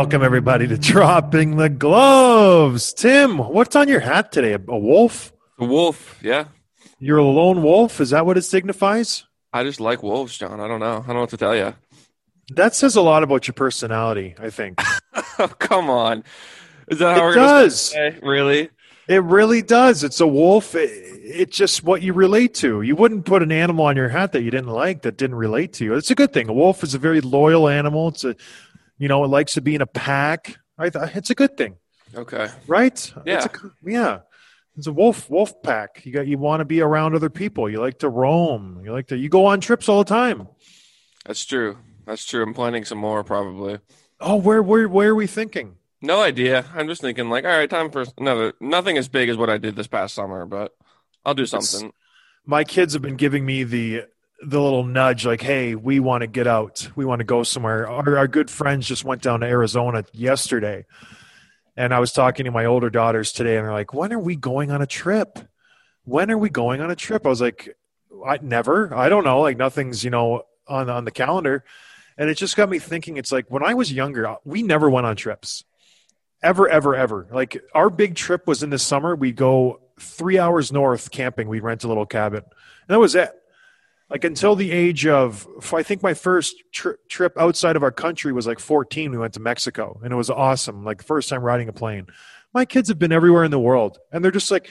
Welcome everybody to dropping the gloves. Tim, what's on your hat today? A, a wolf? A wolf, yeah. You're a lone wolf? Is that what it signifies? I just like wolves, John. I don't know. I don't know what to tell you. That says a lot about your personality, I think. Oh, come on. Is that how It does. Really? It really does. It's a wolf. It- It's just what you relate to. You wouldn't put an animal on your hat that you didn't like that didn't relate to you. It's a good thing. A wolf is a very loyal animal. It's a, you know, it likes to be in a pack. I th- It's a good thing. Okay. right? Yeah. It's a, yeah. It's a wolf wolf pack. You got you want to be around other people. You like to roam. You like to you go on trips all the time. That's true. That's true. I'm planning some more probably. Oh, where where where are we thinking? No idea. I'm just thinking like, all right, time for another nothing as big as what I did this past summer, but I'll do something. My kids have been giving me the the little nudge like, "Hey, we want to get out. We want to go somewhere." Our, our good friends just went down to Arizona yesterday. And I was talking to my older daughters today and they're like, "When are we going on a trip? When are we going on a trip?" I was like, I never. I don't know. Like nothing's, you know, on on the calendar. And it just got me thinking it's like when I was younger, we never went on trips. Ever, ever, ever. Like our big trip was in the summer. We'd go three hours north camping. We'd rent a little cabin. And that was it. Like until the age of, I think my first tri- trip outside of our country was like 14. We went to Mexico and it was awesome. Like first time riding a plane. My kids have been everywhere in the world and they're just like,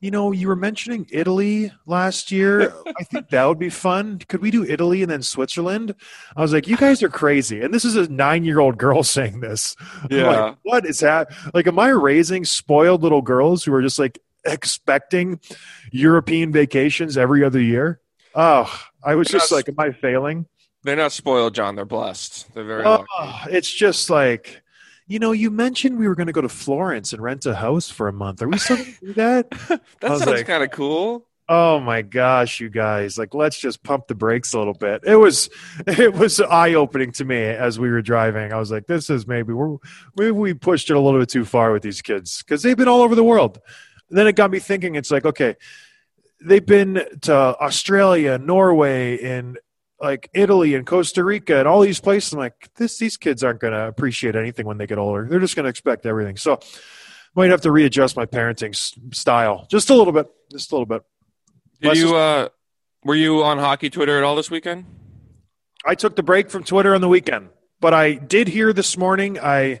you know, you were mentioning Italy last year. I think that would be fun. Could we do Italy and then Switzerland? I was like, you guys are crazy. And this is a nine year old girl saying this. Yeah. like, what is that? Like, am I raising spoiled little girls who are just like expecting European vacations every other year? Oh, I was just Yes. like, am I failing? They're not spoiled, John. They're blessed. They're very Oh, lucky. it's just like, you know, you mentioned we were going to go to Florence and rent a house for a month. Are we still going to do that? That sounds like- kind of cool. Oh my gosh, you guys! Like, let's just pump the brakes a little bit. It was, it was eye opening to me as we were driving. I was like, this is maybe we're maybe we pushed it a little bit too far with these kids because they've been all over the world. And then it got me thinking. It's like, okay, they've been to Australia, Norway, and like Italy and Costa Rica and all these places. I'm like, this these kids aren't going to appreciate anything when they get older. They're just going to expect everything. So, might have to readjust my parenting style just a little bit, just a little bit. Did Let's you uh were you on hockey Twitter at all this weekend? I took the break from Twitter on the weekend, but I did hear this morning. I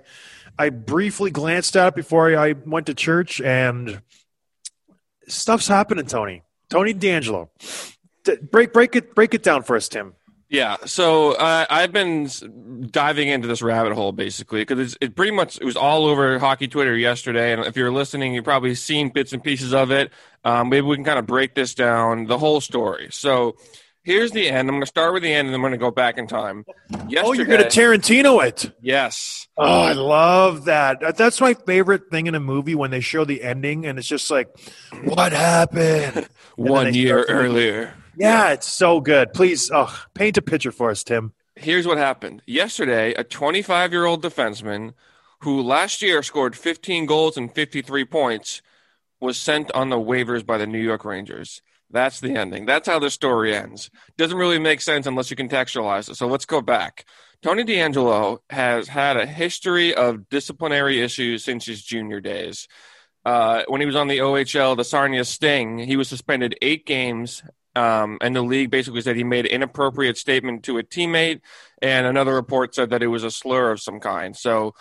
I briefly glanced at it before I went to church, and stuff's happening. Tony, Tony DeAngelo, break break it break it down for us, Tim. Yeah, so uh, I've been diving into this rabbit hole basically because it pretty much it was all over hockey Twitter yesterday, and if you're listening, you've probably seen bits and pieces of it. Um, maybe we can kind of break this down, the whole story. So here's the end. I'm going to start with the end, and then I'm going to go back in time. Oh, yesterday, Oh, you're gonna Tarantino it. yes, Oh, I love that. That- That's my favorite thing in a movie when they show the ending and it's just like, what happened? one year to- earlier. Yeah, it's so good. Please, oh, paint a picture for us, Tim. Here's what happened yesterday: a 25 year old defenseman who last year scored 15 goals and 53 points was sent on the waivers by the New York Rangers. That's the ending. That's how the story ends. Doesn't really make sense unless you contextualize it. So let's go back. Tony DeAngelo has had a history of disciplinary issues since his junior days. Uh, when he was on the OHL, the Sarnia Sting, he was suspended eight games, um, and the league basically said he made an inappropriate statement to a teammate, and another report said that it was a slur of some kind. So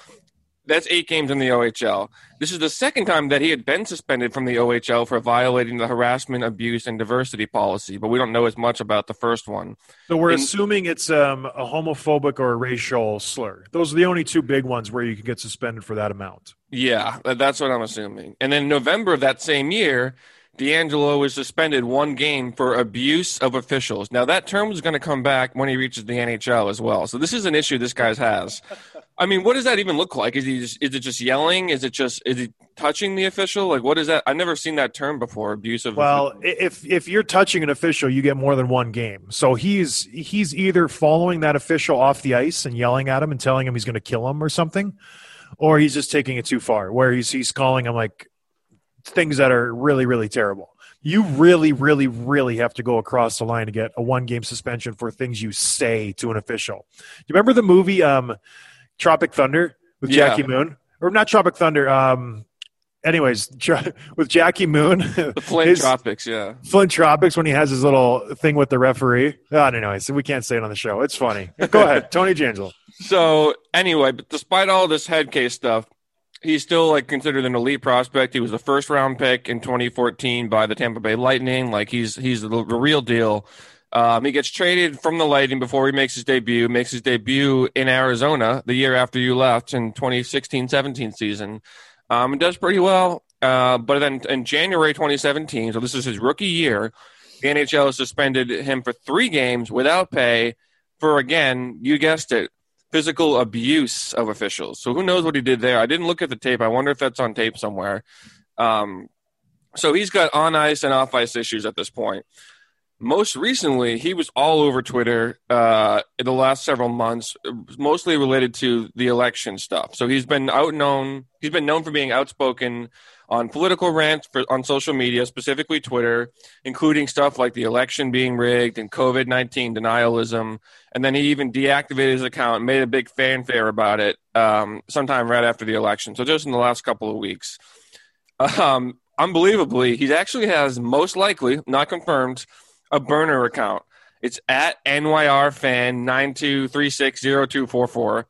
that's eight games in the OHL. This is the second time that he had been suspended from the OHL for violating the harassment, abuse, and diversity policy, but we don't know as much about the first one. So we're In- assuming it's um, a homophobic or a racial slur. Those are the only two big ones where you can get suspended for that amount. Yeah, that's what I'm assuming. And then November of that same year, DeAngelo was suspended one game for abuse of officials. Now that term is going to come back when he reaches the NHL as well. So this is an issue this guy's has. I mean, what does that even look like? Is he just, is it just yelling? Is it just is he touching the official? Like what is that? I've never seen that term before. Abusive. Well, if if you're touching an official, you get more than one game. So he's he's either following that official off the ice and yelling at him and telling him he's going to kill him or something, or he's just taking it too far, where he's he's calling him like things that are really really terrible. You really really really have to go across the line to get a one game suspension for things you say to an official. You remember the movie um, Tropic Thunder with Yeah. Jackie Moon, or not Tropic Thunder? Um, anyways, with Jackie Moon, the Flint Tropics, yeah. Flint Tropics when he has his little thing with the referee. I don't know. So we can't say it on the show. It's funny. Go ahead, Tony DeAngelo. So anyway, but despite all this head case stuff, he's still like considered an elite prospect. He was a first round pick in 2014 by the Tampa Bay Lightning. Like he's he's the, the real deal. Um, he gets traded from the Lightning before he makes his debut. Makes his debut in Arizona the year after you left in 2016-17 season. Um, and does pretty well. Uh, but then in January 2017, so this is his rookie year, the NHL suspended him for three games without pay for again, you guessed it, physical abuse of officials. So who knows what he did there? I didn't look at the tape. I wonder if that's on tape somewhere. Um, so he's got on ice and off ice issues at this point. Most recently, he was all over Twitter uh, in the last several months, mostly related to the election stuff. So he's been out known. He's been known for being outspoken on political rants for, on social media, specifically Twitter, including stuff like the election being rigged and COVID nineteen denialism. And then he even deactivated his account, made a big fanfare about it um, sometime right after the election. So just in the last couple of weeks. Um, unbelievably, he actually has most likely, not confirmed, a burner account. It's at NYRFan92360244.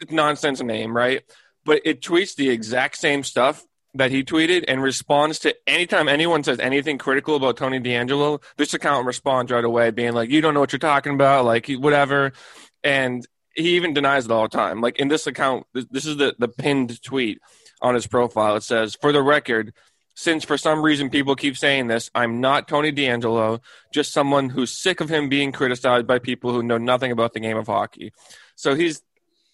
It's nonsense name, right? But it tweets the exact same stuff that he tweeted and responds to anytime anyone says anything critical about Tony DeAngelo, this account responds right away, being like, "You don't know what you're talking about," like whatever. And he even denies it all the time. Like in this account, this, this is the the pinned tweet on his profile. It says, "For the record." Since for some reason people keep saying this, I'm not Tony DeAngelo, just someone who's sick of him being criticized by people who know nothing about the game of hockey. So he's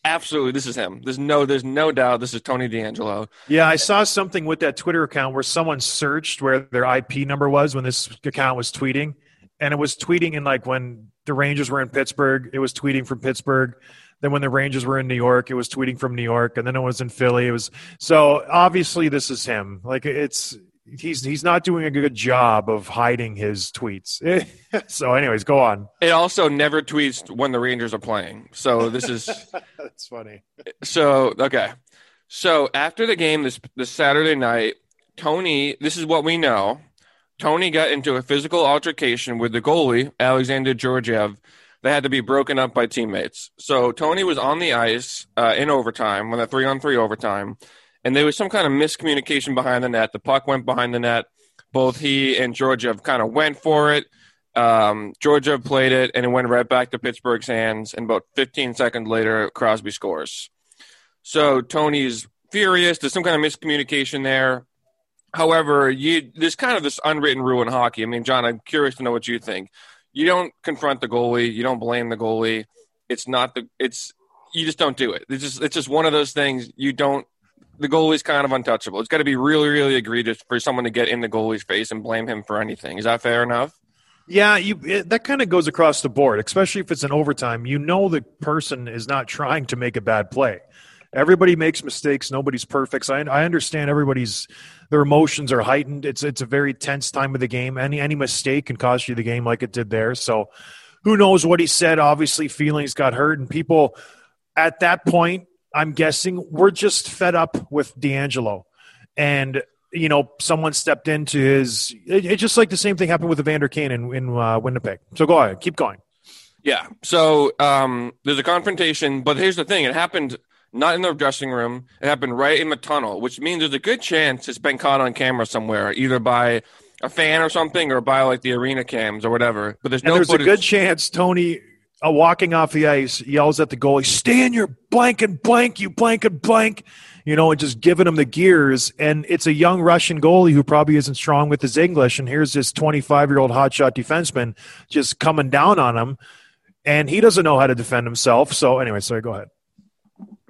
absolutely this is him. There's no there's no doubt this is Tony DeAngelo. Yeah, I saw something with that Twitter account where someone searched where their IP number was when this account was tweeting, and it was tweeting in like when the Rangers were in Pittsburgh, it was tweeting from Pittsburgh. Then when the Rangers were in New York, it was tweeting from New York, and then it was in Philly. It was so obviously this is him. Like it's he's he's not doing a good job of hiding his tweets. so, anyways, go on. It also never tweets when the Rangers are playing. So this is That's funny. so okay. So after the game this this Saturday night, Tony, this is what we know. Tony got into a physical altercation with the goalie, Alexander Georgiev, that had to be broken up by teammates. So Tony was on the ice uh, in overtime, when the three on three overtime, and there was some kind of miscommunication behind the net. The puck went behind the net. Both he and Georgiev kind of went for it. Um, Georgiev played it, and it went right back to Pittsburgh's hands. And about 15 seconds later, Crosby scores. So Tony's furious. There's some kind of miscommunication there. However, you there's kind of this unwritten rule in hockey. I mean, John, I'm curious to know what you think. You don't confront the goalie. You don't blame the goalie. It's not the. It's you just don't do it. It's just it's just one of those things. You don't. The goalie's kind of untouchable. It's got to be really, really egregious for someone to get in the goalie's face and blame him for anything. Is that fair enough? Yeah, you it, that kind of goes across the board, especially if it's an overtime. You know the person is not trying to make a bad play. Everybody makes mistakes. Nobody's perfect. So I, I understand everybody's their emotions are heightened. It's it's a very tense time of the game. Any any mistake can cost you the game, like it did there. So who knows what he said? Obviously, feelings got hurt, and people at that point, I'm guessing, were just fed up with DeAngelo, and you know, someone stepped into his. It, it's just like the same thing happened with Evander Kane in in uh, Winnipeg. So go ahead, keep going. Yeah. So um, there's a confrontation, but here's the thing: it happened not in the dressing room. It happened right in the tunnel, which means there's a good chance it's been caught on camera somewhere, either by a fan or something, or by like the arena cams or whatever. But there's And no there's footage. a good chance Tony, uh, walking off the ice, yells at the goalie, "Stay in your blank and blank, you blank and blank," you know, and just giving him the gears. And it's a young Russian goalie who probably isn't strong with his English. And here's this 25 year old hotshot defenseman just coming down on him, and he doesn't know how to defend himself. So anyway, sorry, go ahead.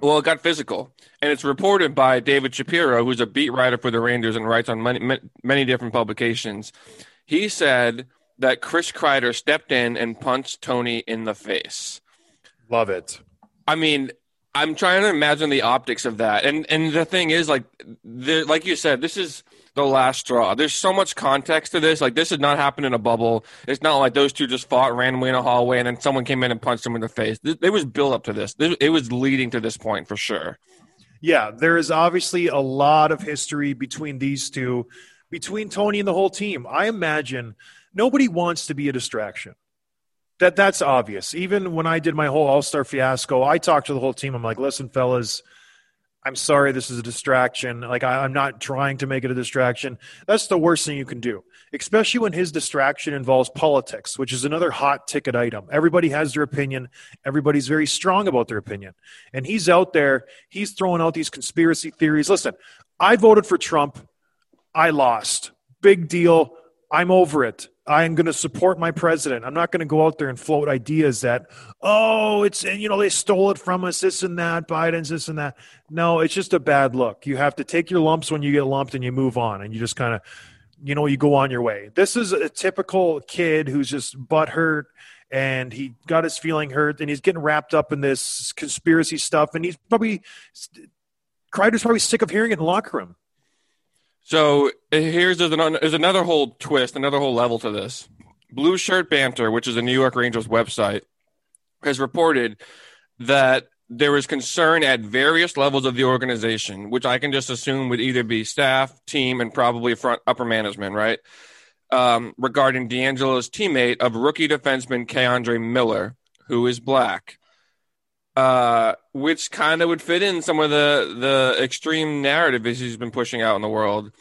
Well, it got physical, and it's reported by David Shapiro, who's a beat writer for the Rangers and writes on many, many different publications. He said that Chris Kreider stepped in and punched Tony in the face. Love it. I mean, I'm trying to imagine the optics of that, and and the thing is, like, the, like you said, this is the last straw. There's so much context to this. Like, this did not happen in a bubble. It's not like those two just fought randomly in a hallway and then someone came in and punched them in the face. It was built up to this. This- It was leading to this point for sure. Yeah, there is obviously a lot of history between these two, between Tony and the whole team. I imagine nobody wants to be a distraction. That that's obvious. Even when I did my whole All Star fiasco, I talked to the whole team. I'm like, listen, fellas, I'm sorry this is a distraction. Like I, I'm not trying to make it a distraction. That's the worst thing you can do, especially when his distraction involves politics, which is another hot ticket item. Everybody has their opinion. Everybody's very strong about their opinion. And he's out there, he's throwing out these conspiracy theories. Listen, I voted for Trump. I lost. Big deal. I'm over it. I'm going to support my president. I'm not going to go out there and float ideas that, oh, it's, you know, they stole it from us, this and that, Biden's this and that. No, it's just a bad look. You have to take your lumps when you get lumped and you move on and you just kind of, you know, you go on your way. This is a typical kid who's just butthurt and he got his feeling hurt and he's getting wrapped up in this conspiracy stuff and he's probably, Kreider's probably sick of hearing it in the locker room. So uh, here's there's another, there's another whole twist, another whole level to this. Blue Shirt Banter, which is a New York Rangers website, has reported that there was concern at various levels of the organization, which I can just assume would either be staff, team, and probably front upper management, right? Um, regarding DeAngelo's teammate of rookie defenseman K'Andre Miller, who is black, uh, which kind of would fit in some of the the extreme narrative he's been pushing out in the world.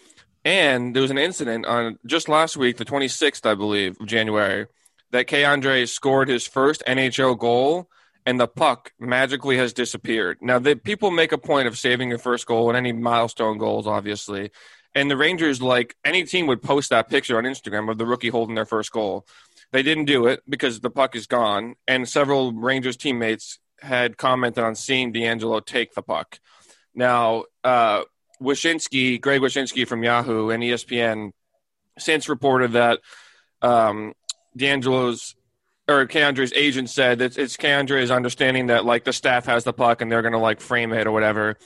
And there was an incident on just last week, the 26th, I believe, of January, that K'Andre scored his first NHL goal, and the puck magically has disappeared. Now, the people make a point of saving your first goal and any milestone goals, obviously. And the Rangers, like any team, would post that picture on Instagram of the rookie holding their first goal. They didn't do it because the puck is gone, and several Rangers teammates had commented on seeing DeAngelo take the puck. Now, uh, Wyshynski, Greg Wyshynski from Yahoo and ESPN, since reported that um, DeAngelo's or K'Andre's agent said that it's K'Andre's understanding that like the staff has the puck and they're going to like frame it or whatever.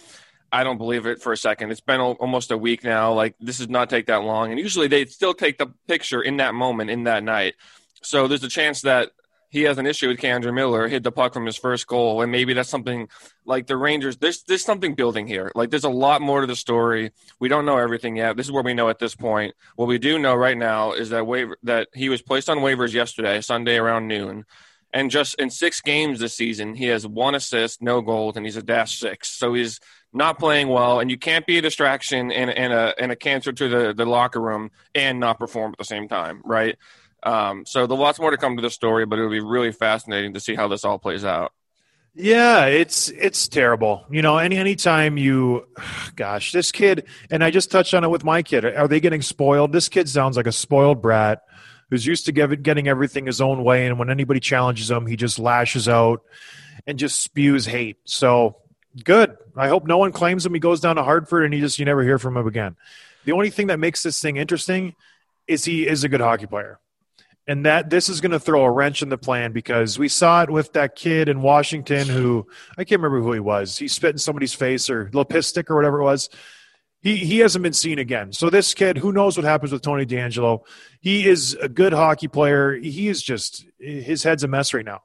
I don't believe it for a second. It's been al- almost a week now. Like this does not take that long, and usually they still take the picture in that moment, in that night. So there's a chance that he has an issue with K'Andre Miller, hit the puck from his first goal, and maybe that's something like the Rangers. There's there's something building here. Like there's a lot more to the story. We don't know everything yet. This is what we know at this point. What we do know right now is that waiver that he was placed on waivers yesterday, Sunday around noon. And just in six games this season, he has one assist, no goals, and he's a dash six. So he's not playing well, and you can't be a distraction and, and a and a cancer to the, the locker room and not perform at the same time, right? Um, so there's lots more to come to the story, but it'll be really fascinating to see how this all plays out. Yeah, it's it's terrible. You know, any anytime you gosh, this kid and I just touched on it with my kid. Are they getting spoiled? This kid sounds like a spoiled brat who's used to getting everything his own way and when anybody challenges him, he just lashes out and just spews hate. So, good. I hope no one claims him. He goes down to Hartford and he just you never hear from him again. The only thing that makes this thing interesting is he is a good hockey player. And that this is going to throw a wrench in the plan because we saw it with that kid in Washington who I can't remember who he was. He spit in somebody's face or little piss stick or whatever it was. He he hasn't been seen again. So this kid, who knows what happens with Tony DeAngelo? He is a good hockey player. He is just his head's a mess right now.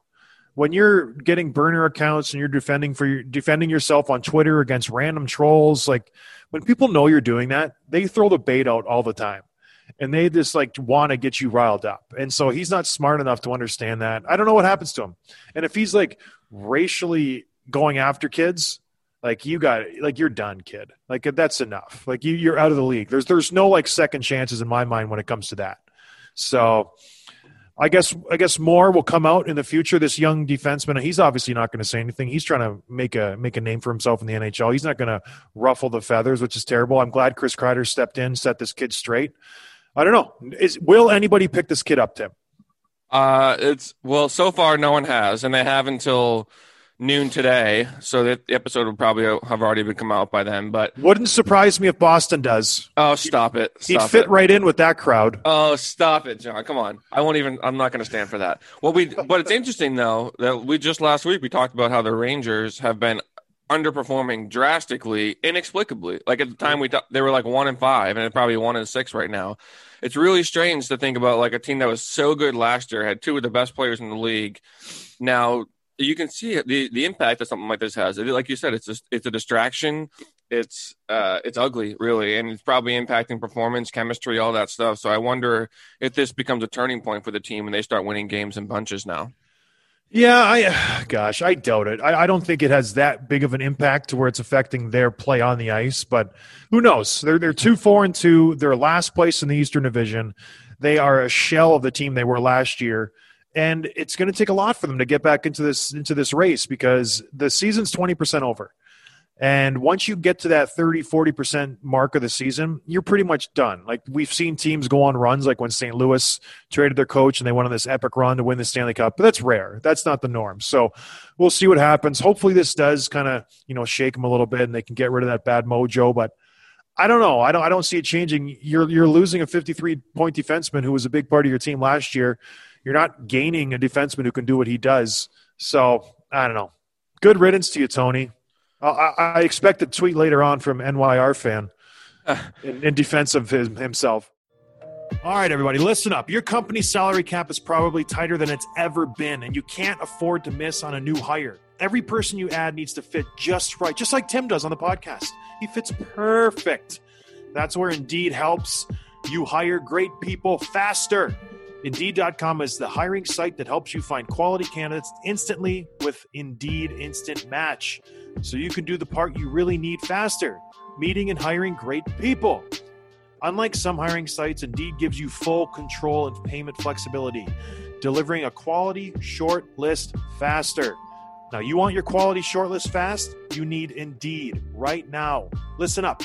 When you're getting burner accounts and you're defending for your, defending yourself on Twitter against random trolls, like when people know you're doing that, they throw the bait out all the time and they just like want to get you riled up. And so he's not smart enough to understand that. I don't know what happens to him. And if he's like racially going after kids, like you got like you're done, kid. Like that's enough. Like you you're out of the league. There's there's no like second chances in my mind when it comes to that. So I guess I guess more will come out in the future. This young defenseman, he's obviously not going to say anything. He's trying to make a make a name for himself in the NHL. He's not going to ruffle the feathers, which is terrible. I'm glad Chris Kreider stepped in, set this kid straight. I don't know. Is will anybody pick this kid up, Tim? Uh, it's well, so far no one has, and they have until noon today. So that the episode will probably have already been come out by then. But Wouldn't surprise me if Boston does. oh, stop it! He'd fit it. right in with that crowd. Oh, stop it, John! Come on. I won't even. I'm not going to stand for that. Well, we. But it's interesting though that we just last week we talked about how the Rangers have been underperforming drastically, inexplicably. Like at the time we thought they were like one and five, and probably one and six right now. It's really strange to think about like a team that was so good last year, had two of the best players in the league. Now you can see the the impact that something like this has. Like you said, it's just it's a distraction. It's uh it's ugly, really, and it's probably impacting performance, chemistry, all that stuff. So I wonder if this becomes a turning point for the team and they start winning games in bunches now. Yeah, I gosh, I doubt it. I, I don't think it has that big of an impact to where it's affecting their play on the ice. But who knows? They're they're two four and two. They're last place in the Eastern Division. They are a shell of the team they were last year. And it's going to take a lot for them to get back into this into this race because the season's twenty percent over. And once you get to that 30, 40% mark of the season, you're pretty much done. Like we've seen teams go on runs, like when St. Louis traded their coach and they went on this epic run to win the Stanley Cup, but that's rare. That's not the norm. So we'll see what happens. Hopefully this does kind of, you know, shake them a little bit and they can get rid of that bad mojo. But I don't know. I don't I don't see it changing. You're you're losing a 53 point defenseman who was a big part of your team last year. You're not gaining a defenseman who can do what he does. So I don't know. Good riddance to you, Tony. I, I I expect a tweet later on from NYR fan in, in defense of his, himself. All right, everybody, listen up. Your company's salary cap is probably tighter than it's ever been, and you can't afford to miss on a new hire. Every person you add needs to fit just right, just like Tim does on the podcast. He fits perfect. That's where Indeed helps you hire great people faster. Indeed.com is the hiring site that helps you find quality candidates instantly with Indeed Instant Match. So you can do the part you really need faster meeting and hiring great people. Unlike some hiring sites, Indeed gives you full control and payment flexibility, delivering a quality short list faster. Now, you want your quality short list fast? You need Indeed right now. Listen up.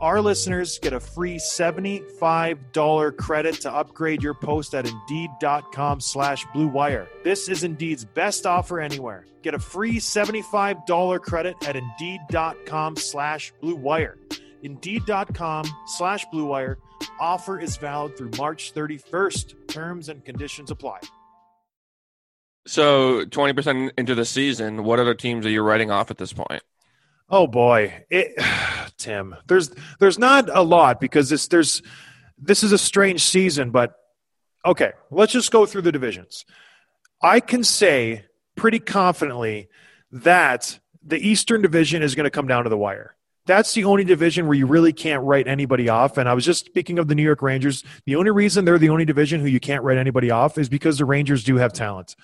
Our listeners get a free $75 credit to upgrade your post at Indeed.com slash Blue Wire. This is Indeed's best offer anywhere. Get a free $75 credit at Indeed.com slash Blue Wire. Indeed.com slash Blue Wire. Offer is valid through March 31st. Terms and conditions apply. So twenty percent into the season, what other teams are you writing off at this point? Oh boy, it, Tim. There's there's not a lot because this there's this is a strange season, but okay, let's just go through the divisions. I can say pretty confidently that the Eastern Division is going to come down to the wire. That's the only division where you really can't write anybody off. And I was just speaking of the New York Rangers. The only reason they're the only division who you can't write anybody off is because the Rangers do have talent.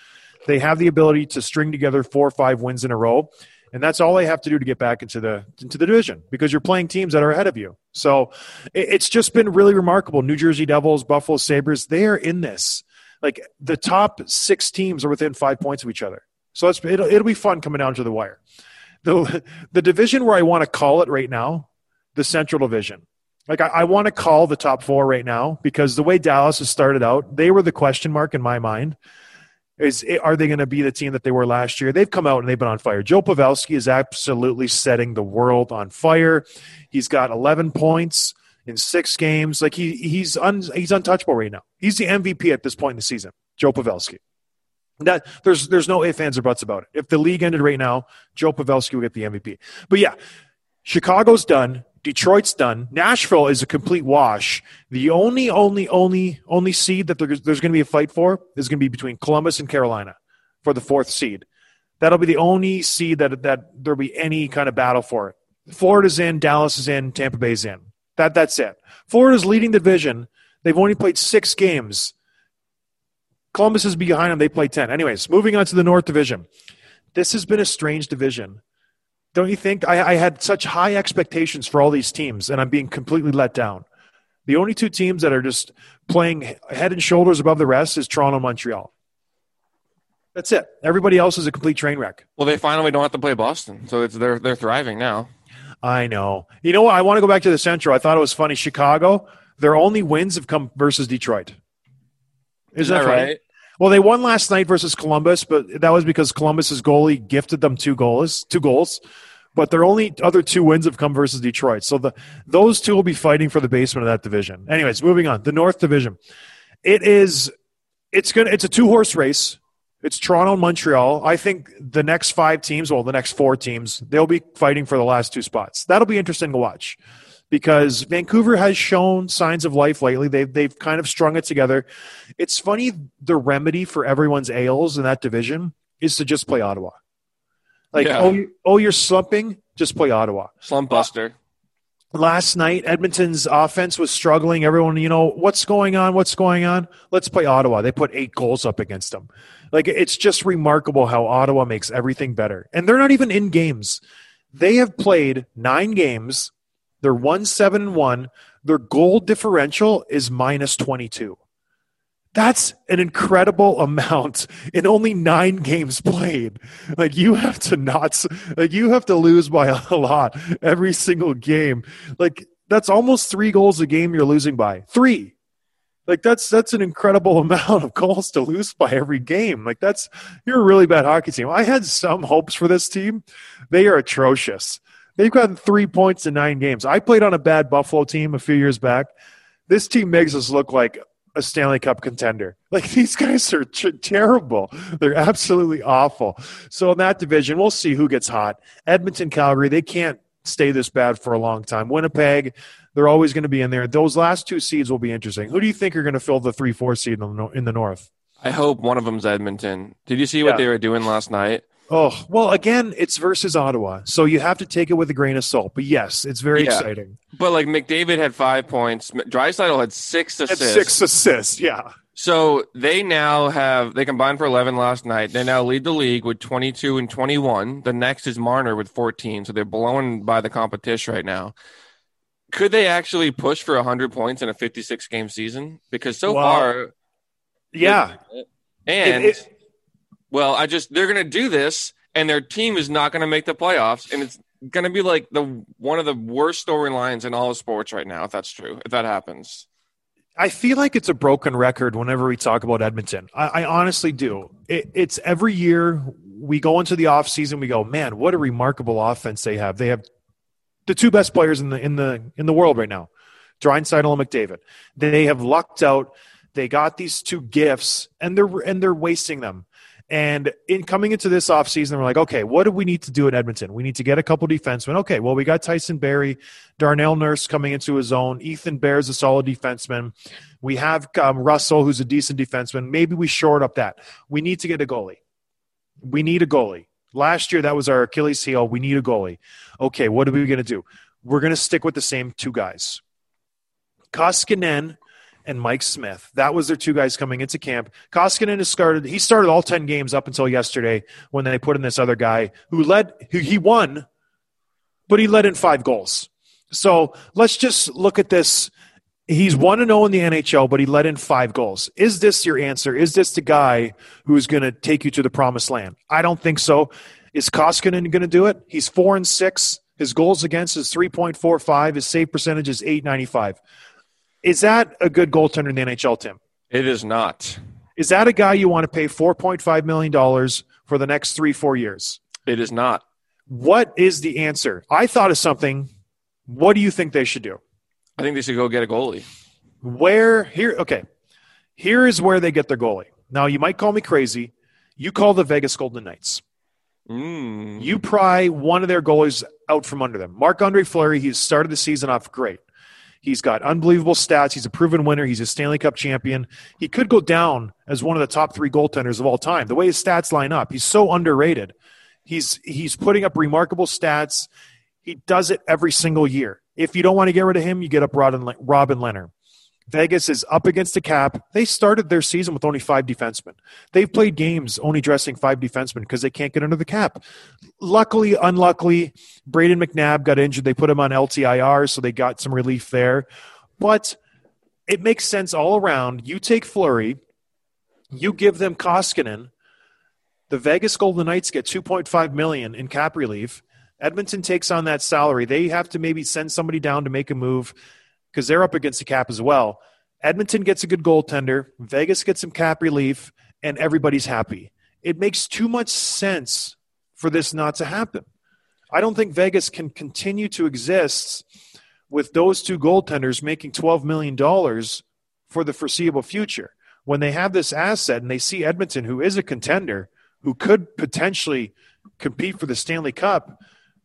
They have the ability to string together four or five wins in a row and that's all they have to do to get back into the into the division because you're playing teams that are ahead of you. So it's just been really remarkable. New Jersey Devils, Buffalo Sabres, they are in this. Like the top six teams are within five points of each other. So it'll it'll be fun coming down to the wire. The the division where I want to call it right now, the Central Division. Like I, I want to call the top four right now because the way Dallas has started out, they were the question mark in my mind is eh, are they going to be the team that they were last year? They've come out and they've been on fire. Joe Pavelski is absolutely setting the world on fire. He's got 11 points in six games. Like he he's un, he's untouchable right now. He's the MVP at this point in the season. Joe Pavelski. That there's there's no ifs, ands, or buts about it. If the league ended right now, Joe Pavelski would get the MVP. But yeah, Chicago's done. Detroit's done. Nashville is a complete wash. The only, only, only, only seed that there's, there's going to be a fight for is going to be between Columbus and Carolina for the fourth seed. That'll be the only seed that that there'll be any kind of battle for it. Florida's in, Dallas is in, Tampa Bay's in. That that's it. Florida's leading the division. They've only played six games. Columbus is behind them. They play ten. Anyways, moving on to the North Division. This has been a strange division. Don't you think? I, I had such high expectations for all these teams, and I'm being completely let down. The only two teams that are just playing head and shoulders above the rest is Toronto and Montreal. That's it. Everybody else is a complete train wreck. Well, they finally don't have to play Boston, so it's they're they're thriving now. I know. You know what? I want to go back to the Central. I thought it was funny. Chicago, their only wins have come versus Detroit. Isn't that right? Well, they won last night versus Columbus, but that was because Columbus's goalie gifted them two goals, two goals. But their only other two wins have come versus Detroit. So the those two will be fighting for the basement of that division. Anyways, moving on. The North Division. It is it's gonna it's a two horse race. It's Toronto and Montreal. I think the next five teams, well, the next four teams, they'll be fighting for the last two spots. That'll be interesting to watch because Vancouver has shown signs of life lately. They've they've kind of strung it together. It's funny the remedy for everyone's ails in that division is to just play Ottawa. Like Yeah. oh oh you're slumping, just play Ottawa. Slump buster. Uh, last night Edmonton's offense was struggling. Everyone, you know, what's going on? What's going on? Let's play Ottawa. They put 8 goals up against them. Like it's just remarkable how Ottawa makes everything better. And they're not even in games. They have played 9 games. They're 1-7-1. Their goal differential is minus 22. That's an incredible amount in only nine games played. Like you have to not, like you have to lose by a lot every single game. Like that's almost three goals a game you're losing by. Three. Like that's that's an incredible amount of goals to lose by every game. Like that's you're a really bad hockey team. I had some hopes for this team. They are atrocious. They've gotten three points in nine games. I played on a bad Buffalo team a few years back. This team makes us look like a Stanley Cup contender. Like these guys are t- terrible. They're absolutely awful. So in that division, we'll see who gets hot. Edmonton, Calgary, they can't stay this bad for a long time. Winnipeg, they're always going to be in there. Those last two seeds will be interesting. Who do you think are going to fill the three, four seed in the, in the North? I hope one of them's Edmonton. Did you see what Yeah. they were doing last night? Oh, well, again, it's versus Ottawa. So you have to take it with a grain of salt. But yes, it's very Yeah. exciting. But like McDavid had five points. Draisaitl had six assists. six assists, yeah. So they now have they combined for eleven last night. They now lead the league with twenty two and twenty one. The next is Marner with fourteen. So they're blown by the competition right now. Could they actually push for hundred points in a fifty six game season? Because so Well, far, Yeah. and It- it- well, I just they're gonna do this, and their team is not gonna make the playoffs, and it's gonna be like the one of the worst storylines in all of sports right now. If that's true, if that happens. I feel like it's a broken record whenever we talk about Edmonton. I, I honestly do. It, it's every year we go into the off season, we go, man, what a remarkable offense they have. They have the two best players in the in the in the world right now, Draisaitl and McDavid. They have lucked out. They got these two gifts, and they're and they're wasting them. And in coming into this offseason, we're like, okay, what do we need to do in Edmonton? We need to get a couple defensemen. Okay, well, we got Tyson Barrie, Darnell Nurse coming into his own. Ethan Bear's a solid defenseman. We have um, Russell, who's a decent defenseman. Maybe we short up that. We need to get a goalie. We need a goalie. Last year, that was our Achilles heel. We need a goalie. Okay, what are we going to do? We're going to stick with the same two guys. Koskinen and Mike Smith. That was their two guys coming into camp. Koskinen has started. He started all ten games up until yesterday when they put in this other guy who led. Who he won, but he led in five goals. So let's just look at this. He's one to oh zero in the NHL, but he let in five goals. Is this your answer? Is this the guy who's going to take you to the promised land? I don't think so. Is Koskinen going to do it? He's four and six. His goals against is three point four five. His save percentage is eight ninety five. Is that a good goaltender in the NHL, Tim? It is not. Is that a guy you want to pay four point five million dollars for the next three four years? It is not. What is the answer? I thought of something. What do you think they should do? I think they should go get a goalie. Where here? Okay, here is where they get their goalie. Now, you might call me crazy. You call the Vegas Golden Knights. Mm. You pry one of their goalies out from under them. Marc Andre Fleury, he's started the season off great. He's got unbelievable stats. He's a proven winner. He's a Stanley Cup champion. He could go down as one of the top three goaltenders of all time. The way his stats line up, he's so underrated. He's he's putting up remarkable stats. He does it every single year. If you don't want to get rid of him, you get up Robin, Robin Leonard. Vegas is up against the cap. They started their season with only five defensemen. They've played games only dressing five defensemen because they can't get under the cap. Luckily, unluckily, Brayden McNabb got injured. They put him on LTIR, so they got some relief there. But it makes sense all around. You take Fleury, you give them Koskinen. The Vegas Golden Knights get 2.5 million in cap relief. Edmonton takes on that salary. They have to maybe send somebody down to make a move because they're up against the cap as well. Edmonton gets a good goaltender. Vegas gets some cap relief, and everybody's happy. It makes too much sense for this not to happen. I don't think Vegas can continue to exist with those two goaltenders making $12 million for the foreseeable future. When they have this asset and they see Edmonton, who is a contender, who could potentially compete for the Stanley Cup,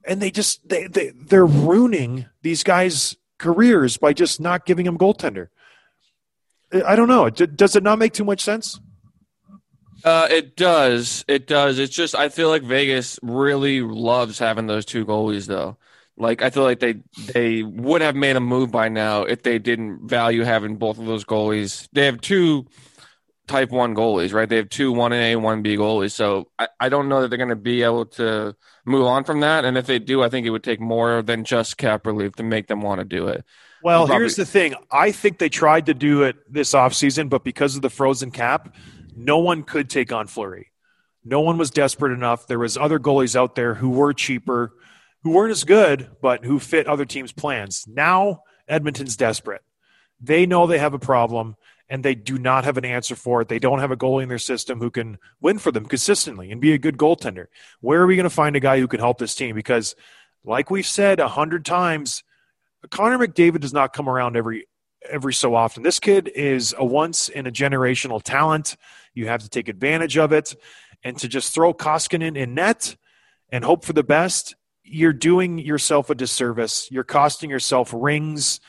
and they just they, they they're ruining these guys' careers by just not giving them goaltender. I don't know. Does it not make too much sense? Uh, it does. It does. It's just I feel like Vegas really loves having those two goalies, though. Like I feel like they they would have made a move by now if they didn't value having both of those goalies. They have two type one goalies, right? They have two one A, one B goalies. So I, I don't know that they're going to be able to move on from that. And if they do, I think it would take more than just cap relief to make them want to do it. Well, Probably- here's the thing. I think they tried to do it this offseason, but because of the frozen cap, no one could take on Fleury. No one was desperate enough. There was other goalies out there who were cheaper, who weren't as good, but who fit other teams' plans. Now Edmonton's desperate. They know they have a problem and they do not have an answer for it. They don't have a goalie in their system who can win for them consistently and be a good goaltender. Where are we going to find a guy who can help this team? Because, like we've said a hundred times, Connor McDavid does not come around every every so often. This kid is a once in a generational talent. You have to take advantage of it, and to just throw Koskinen in net and hope for the best, you're doing yourself a disservice. You're costing yourself rings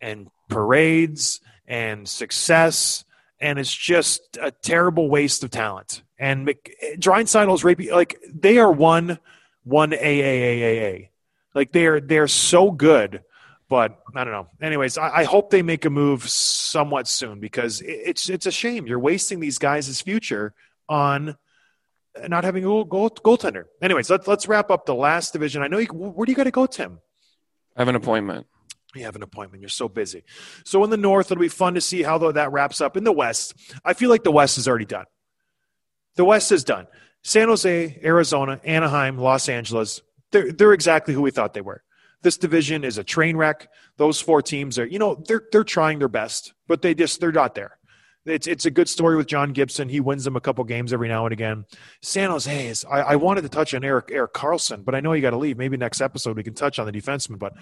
and parades and success, and it's just a terrible waste of talent. And Mc, Draisaitl is like they are one one a a a a a. Like they're they're so good, but I don't know. Anyways, I, I hope they make a move somewhat soon because it, it's it's a shame you're wasting these guys' future on not having a goal, goal, goaltender. Anyways, let's let's wrap up the last division. I know you. Where do you got to go, Tim? I have an appointment. You have an appointment. You're so busy. So in the North, it'll be fun to see how that wraps up. In the West, I feel like the West is already done. The West is done. San Jose, Arizona, Anaheim, Los Angeles. They're they're exactly who we thought they were. This division is a train wreck. Those four teams are, you know, they're they're trying their best, but they just they're not there. It's it's a good story with John Gibson. He wins them a couple games every now and again. San Jose is. I, I wanted to touch on Eric Erik Karlsson, but I know you got to leave. Maybe next episode we can touch on the defenseman. But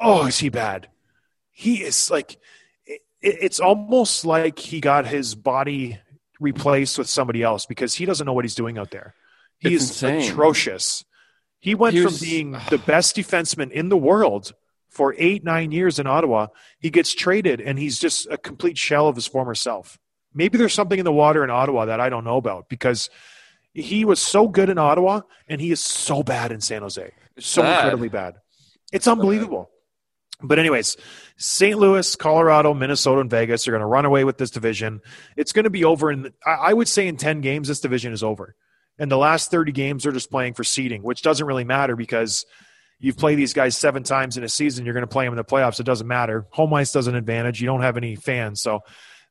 oh, is he bad? He is like. It, it's almost like he got his body replaced with somebody else because he doesn't know what he's doing out there. He It's is insane. atrocious. He went He from being the best defenseman in the world for eight, nine years in Ottawa. He gets traded and he's just a complete shell of his former self. Maybe there's something in the water in Ottawa that I don't know about because he was so good in Ottawa and he is so bad in San Jose. So sad. incredibly bad. It's unbelievable. But anyways, St. Louis, Colorado, Minnesota, and Vegas are going to run away with this division. It's going to be over in. I would say in ten games, this division is over. And the last thirty games are just playing for seeding, which doesn't really matter because you've played these guys seven times in a season. You're going to play them in the playoffs. It doesn't matter. Home ice does an advantage. You don't have any fans, so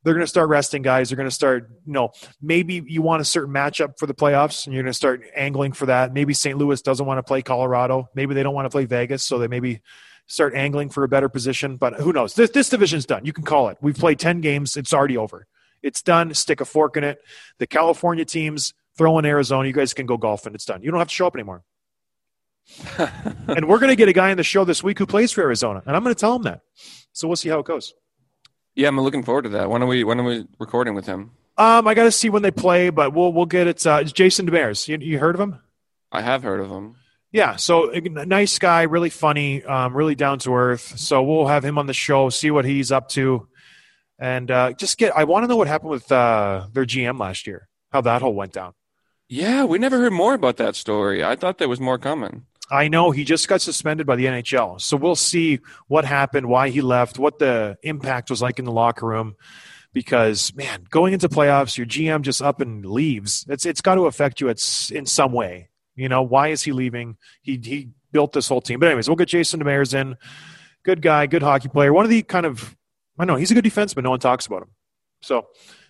they're going to start resting guys. They're going to start. You know, maybe you want a certain matchup for the playoffs, and you're going to start angling for that. Maybe St. Louis doesn't want to play Colorado. Maybe they don't want to play Vegas, so they maybe start angling for a better position. But who knows? This this division's done. You can call it. We've played ten games. It's already over. It's done. Stick a fork in it. The California teams throw in Arizona. You guys can go golfing. It's done. You don't have to show up anymore. and we're going to get a guy in the show this week who plays for Arizona, and I'm going to tell him that. So we'll see how it goes. Yeah, I'm looking forward to that. When are we when are we recording with him? Um, I got to see when they play, but we'll we'll get it. Uh, it's Jason Demers. You, you heard of him? I have heard of him. Yeah, so a nice guy, really funny, um, really down to earth. So we'll have him on the show, see what he's up to, and uh, just get. I want to know what happened with uh, their GM last year, how that whole went down. Yeah, we never heard more about that story. I thought there was more coming. I know he just got suspended by the NHL, so we'll see what happened, why he left, what the impact was like in the locker room. Because man, going into playoffs, your GM just up and leaves. It's it's got to affect you. It's in some way. You know, why is he leaving? He he built this whole team. But anyways, we'll get Jason Demers in. Good guy, good hockey player. One of the kind of I know he's a good defenseman. But no one talks about him. So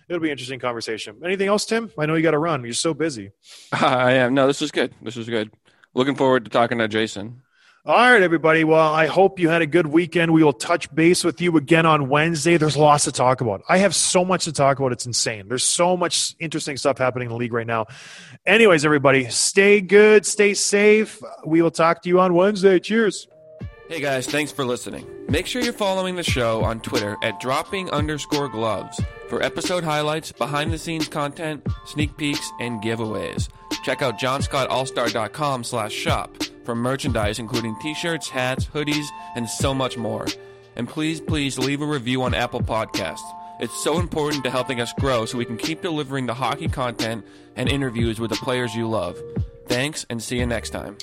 it'll be an interesting conversation. Anything else, Tim? I know you got to run. You're so busy. I am. No, this is good. This is good. Looking forward to talking to Jason. All right, everybody. Well, I hope you had a good weekend. We will touch base with you again on Wednesday. There's lots to talk about. I have so much to talk about. It's insane. There's so much interesting stuff happening in the league right now. Anyways, everybody, stay good, stay safe. We will talk to you on Wednesday. Cheers. Hey guys, thanks for listening. Make sure you're following the show on Twitter at dropping underscore gloves for episode highlights, behind the scenes content, sneak peeks, and giveaways. Check out johnscottallstar.com slash shop from merchandise, including t shirts, hats, hoodies, and so much more. And please, please leave a review on Apple Podcasts. It's so important to helping us grow so we can keep delivering the hockey content and interviews with the players you love. Thanks, and see you next time.